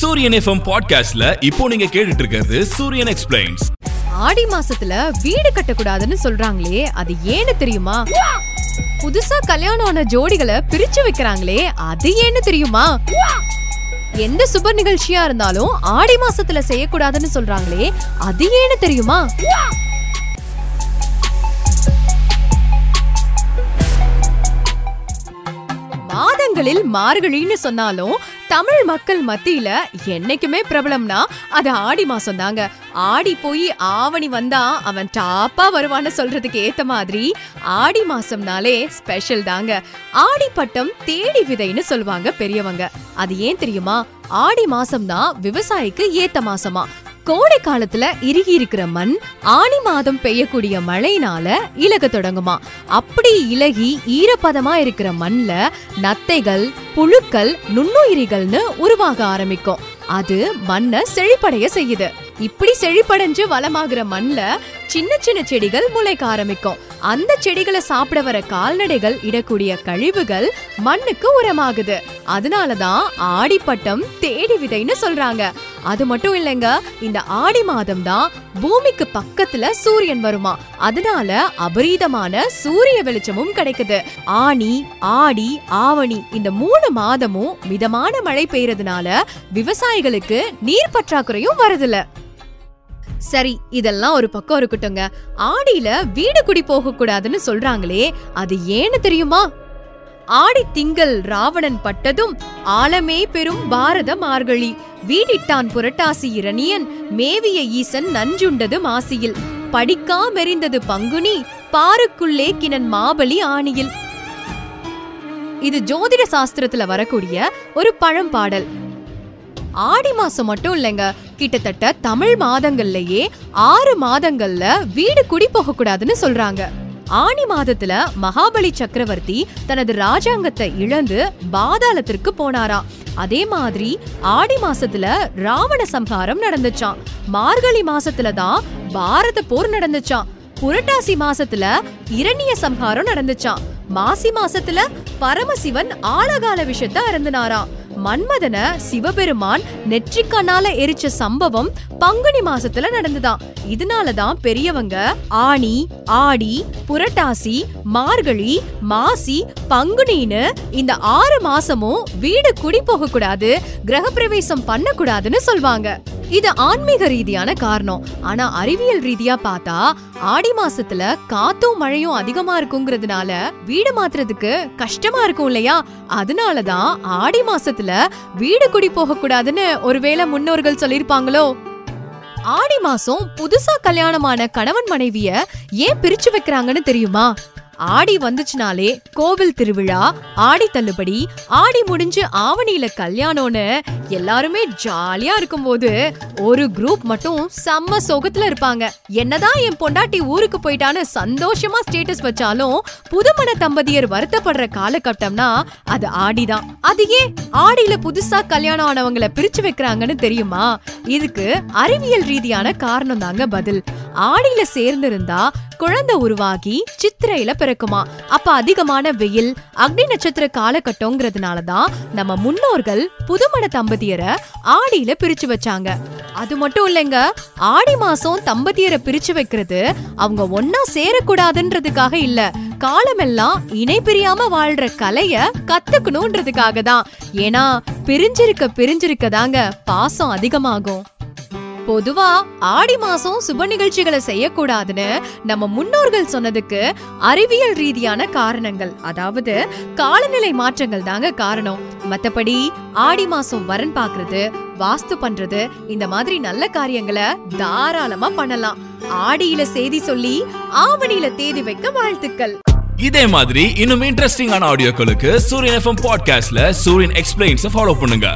சூரியன் எஃப்எம் பாட்காஸ்ட்ல இப்போ நீங்க கேட்டுட்டு இருக்கிறது சூரியன் எக்ஸ்பிளைன்ஸ் ஆடி மாசத்துல வீடு கட்டக்கூடாதுன்னு சொல்றாங்களே அது ஏன்னு தெரியுமா? புதுசா கல்யாணம் ஆன ஜோடிகளை பிரிச்சு வைக்கிறாங்களே அது ஏன்னு தெரியுமா? எந்த சுப நிகழ்ச்சியா இருந்தாலும் ஆடி மாசத்துல செய்யக்கூடாதுன்னு சொல்றாங்களே அது ஏன்னு தெரியுமா? மாதங்களில் மார்கழின்னு சொன்னாலும் தமிழ் மக்கள் மத்தியில என்னைக்குமே பிரபலம்னா அது ஆடி மாசம் தாங்க. ஆடி போய் ஆவணி வந்தா அவன் டாப்பா வருவான்னு சொல்றதுக்கு ஏத்த மாதிரி ஆடி மாசம்னாலே ஸ்பெஷல் தாங்க. ஆடி பட்டம் தேடி விதைன்னு சொல்லுவாங்க பெரியவங்க. அது ஏன் தெரியுமா? ஆடி மாசம் தான் விவசாயிக்கு ஏத்த மாசமா. கோடை காலத்துல இறுகி இருக்கிற மண் ஆனி மாதம் பெய்யக்கூடிய மழையினால இலக தொடங்குமா? அப்படி இலகி ஈரப்பதமா இருக்கிற மண்ல நத்தைகள் புழுக்கள் நுண்ணுயிரிகள்னு உருவாக ஆரம்பிக்கும். அது மண்ணை செழிப்படைய செய்யுது. இப்படி செழிப்படைஞ்சு வளமாகிற மண்ல சின்ன சின்ன செடிகள் முளைக்க ஆரம்பிக்கும். அந்த செடிகளை சாப்பிட வர கால்நடைகள் இடக்கூடிய கழிவுகள் மண்ணுக்கு உரமாகுது. அதனாலதான் ஆடிப்பட்டம் தேடி விதைன்னு சொல்றாங்க. அது மட்டும் இல்லைங்க இந்த ஆடி மாதம் தான் பூமிக்கு பக்கத்துல சூரியன் வருமா? அதனால அபரீதமான சூரிய வெளிச்சமும் கிடைக்குது. ஆனி ஆடி ஆவணி இந்த மூணு மாதமும் மிதமான மழை பெய்யறதுனால விவசாயிகளுக்கு நீர் பற்றாக்குறையும் வருதுல சரி இதெல்லாம் ஒரு பக்கம் இருக்கட்டுங்க ஆடியில வீடு குடி போக கூடாதுன்னு சொல்றாங்களே அது ஏன்னு தெரியுமா? ஆடி திங்கள் ராவணன் பட்டதும் ஆலமே பெரும் பாரத மார்கழி. வீடிட்டான் புரட்டாசி இரணியன் மேவிய ஈசன் நஞ்சுண்டது மாசியில். படிக்கா மெரிந்தது பங்குனி பாருக்குள்ளே கிணன் மாபலி ஆணியில். இது ஜோதிட சாஸ்திரத்துல வரக்கூடிய ஒரு பழம்பாடல். ஆடி மாசம் மட்டும் இல்லைங்க கிட்டத்தட்ட தமிழ் மாதங்கள்லயே ஆறு மாதங்கள்ல வீடு குடி போக கூடாதுன்னு சொல்றாங்க. ஆனி மாதத்துல மகாபலி சக்கரவர்த்தி தனது ராஜாங்கத்தை இழந்து பாதாளத்திற்கு போனாராம் அதே மாதிரி ஆடி மாசத்துல ராவண சம்ஹாரம் நடந்துச்சான் மார்கழி மாசத்துல தான் பாரத போர் நடந்துச்சான் புரட்டாசி மாசத்துல இரணிய சம்ஹாரம் நடந்துச்சான் மாசி மாசத்துல பரமசிவன் ஆழகால விஷயத்த அறந்துனாராம் மன்மதன சிவபெருமான் நெற்றிக்கண்ணால எரிச்ச சம்பவம் பங்குனி மாசத்துல நடந்துதான். இதனாலதான் பெரியவங்க ஆணி ஆடி புரட்டாசி மார்கழி மாசி பங்குனின்னு இந்த ஆறு மாசமும் வீடு குடி போக கூடாது கிரகப்பிரவேசம் பண்ண கூடாதுன்னு சொல்வாங்க. இது ஆன்மீக ரீதியான காரணம். ஆனா அறிவியல் ரீதியா பார்த்தா ஆடி மாசத்துல காத்தும் மழையும் அதிகமா இருக்குங்கிறதுனால வீடு மாத்துறதுக்கு கஷ்டமா இருக்கும் இல்லையா? அதனாலதான் ஆடி மாசத்துல வீடு குடி போக கூடாதுன்னு ஒருவேளை முன்னோர்கள் சொல்லிருப்பாங்களோ ஆடி மாசம் புதுசா கல்யாணமான கணவன் மனைவிய ஏன் பிரிச்சு வைக்கிறாங்கன்னு தெரியுமா? ஆடி வந்துச்சுனாலே கோவில் திருவிழா ஆடி தள்ளுபடி ஆடி முடிஞ்சு ஆவணியில கல்யாணம்னு எல்லாருமே ஜாலியா இருக்கும்போது ஒரு குரூப் மட்டும் செம்ம சோகத்துல இருப்பாங்க. என்னதான் என் பொண்டாட்டி ஊருக்கு போயிட்டான்னு சந்தோஷமா ஸ்டேட்டஸ் வச்சாலும் புதுமண தம்பதியர் வருத்தப்படுற காலகட்டம்னா அது ஆடிதான். அது ஏன் ஆடியில புதுசா கல்யாணம் ஆனவங்கள பிரிச்சு வைக்கிறாங்கன்னு தெரியுமா? இதுக்கு அறிவியல் ரீதியான காரணம் தாங்க பதில். ஆடியில சேர்ந்திருந்தா குழந்தை உருவாகி சித்திரையில பிறக்குமா? அப்ப அதிகமான வெயில் அக்னி நட்சத்திர காலகட்டங்கிறதுனாலதான் நம்ம முன்னோர்கள் புதுமண தம்பதியரை ஆடியில பிரிச்சு வச்சாங்க. அது மட்டும் இல்லைங்க ஆடி மாசம் தம்பதியரை பிரிச்சு வைக்கிறது அவங்க ஒன்னா சேரக்கூடாதுன்றதுக்காக இல்ல காலமெல்லாம் இணை பிரியாம வாழ்ற கலைய கத்துக்கணும்ன்றதுக்காக தான். ஏன்னா பிரிஞ்சிருக்க பிரிஞ்சிருக்க தாங்க பாசம் அதிகமாகும். பொதுவா ஆடி மாசம் சுப நிகழ்ச்சிகளை செய்யக்கூடாதுன்னு நம்ம முன்னோர்கள் சொன்னதுக்கு அறிவியல் ரீதியான காரணங்கள். அதாவது காலநிலை மாற்றங்கள் தாங்க காரணம். மத்தபடி ஆடி மாசம் வரன் பாக்குறது வாஸ்து பண்றது இந்த மாதிரி நல்ல காரியங்களை தாராளமா பண்ணலாம். ஆடியில செய்தி சொல்லி ஆவணியில தேதி வைக்க வாழ்த்துக்கள். இதே மாதிரி இன்னும் இன்ட்ரெஸ்டிங்கான ஆடியோக்களுக்கு சூரியன் எஃப்எம் பாட்காஸ்ட்ல சூரியன் எக்ஸ்பிளைன்ஸ் ஃபாலோ பண்ணுங்க.